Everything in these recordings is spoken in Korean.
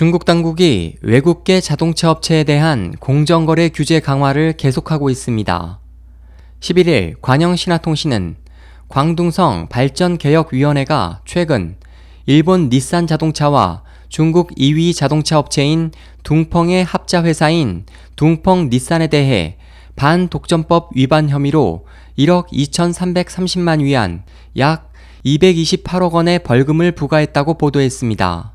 중국 당국이 외국계 자동차 업체에 대한 공정거래 규제 강화를 계속하고 있습니다. 11일 관영신화통신은 광둥성 발전개혁위원회가 최근 일본 닛산 자동차와 중국 2위 자동차 업체인 둥펑의 합자 회사인 둥펑 닛산에 대해 반독점법 위반 혐의로 1억 2,330만 위안 약 228억 원의 벌금을 부과했다고 보도했습니다.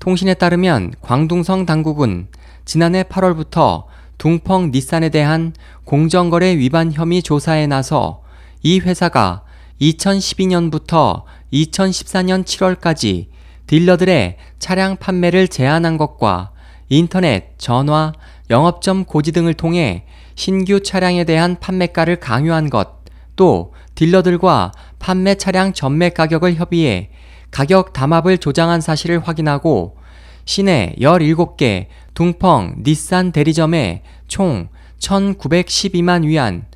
통신에 따르면 광둥성 당국은 지난해 8월부터 둥펑 닛산에 대한 공정거래 위반 혐의 조사에 나서 이 회사가 2012년부터 2014년 7월까지 딜러들의 차량 판매를 제한한 것과 인터넷, 전화, 영업점 고지 등을 통해 신규 차량에 대한 판매가를 강요한 것, 또 딜러들과 판매 차량 전매 가격을 협의해 가격 담합을 조장한 사실을 확인하고 시내 17개 둥펑 닛산 대리점에 총 1912만 위안,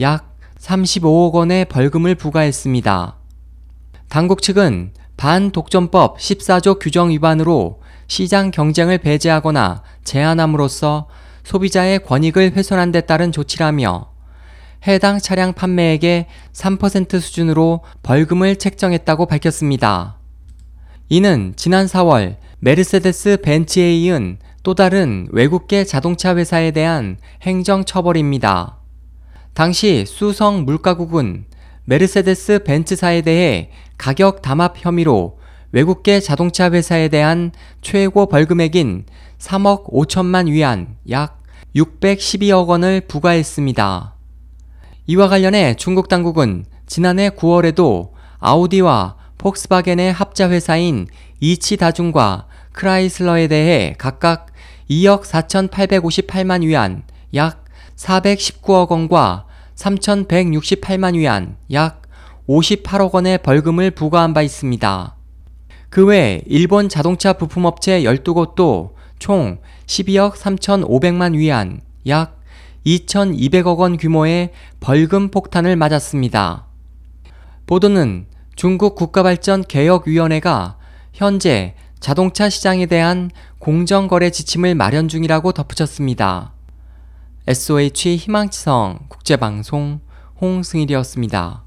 약 35억 원의 벌금을 부과했습니다. 당국 측은 반독점법 14조 규정 위반으로 시장 경쟁을 배제하거나 제한함으로써 소비자의 권익을 훼손한 데 따른 조치라며 해당 차량 판매액의 3% 수준으로 벌금을 책정했다고 밝혔습니다. 이는 지난 4월 메르세데스 벤츠에 이은 또 다른 외국계 자동차 회사에 대한 행정 처벌입니다. 당시 수성 물가국은 메르세데스 벤츠사에 대해 가격 담합 혐의로 외국계 자동차 회사에 대한 최고 벌금액인 3억 5천만 위안 약 612억 원을 부과했습니다. 이와 관련해 중국 당국은 지난해 9월에도 아우디와 폭스바겐의 합자 회사인 이치다중과 크라이슬러에 대해 각각 2억 4,858만 위안 약 419억 원과 3,168만 위안 약 58억 원의 벌금을 부과한 바 있습니다. 그 외 일본 자동차 부품업체 12곳도 총 12억 3,500만 위안 약 2,200억 원 규모의 벌금 폭탄을 맞았습니다. 보도는 중국 국가발전개혁위원회가 현재 자동차 시장에 대한 공정거래 지침을 마련 중이라고 덧붙였습니다. SOH 희망지성 국제방송 홍승일이었습니다.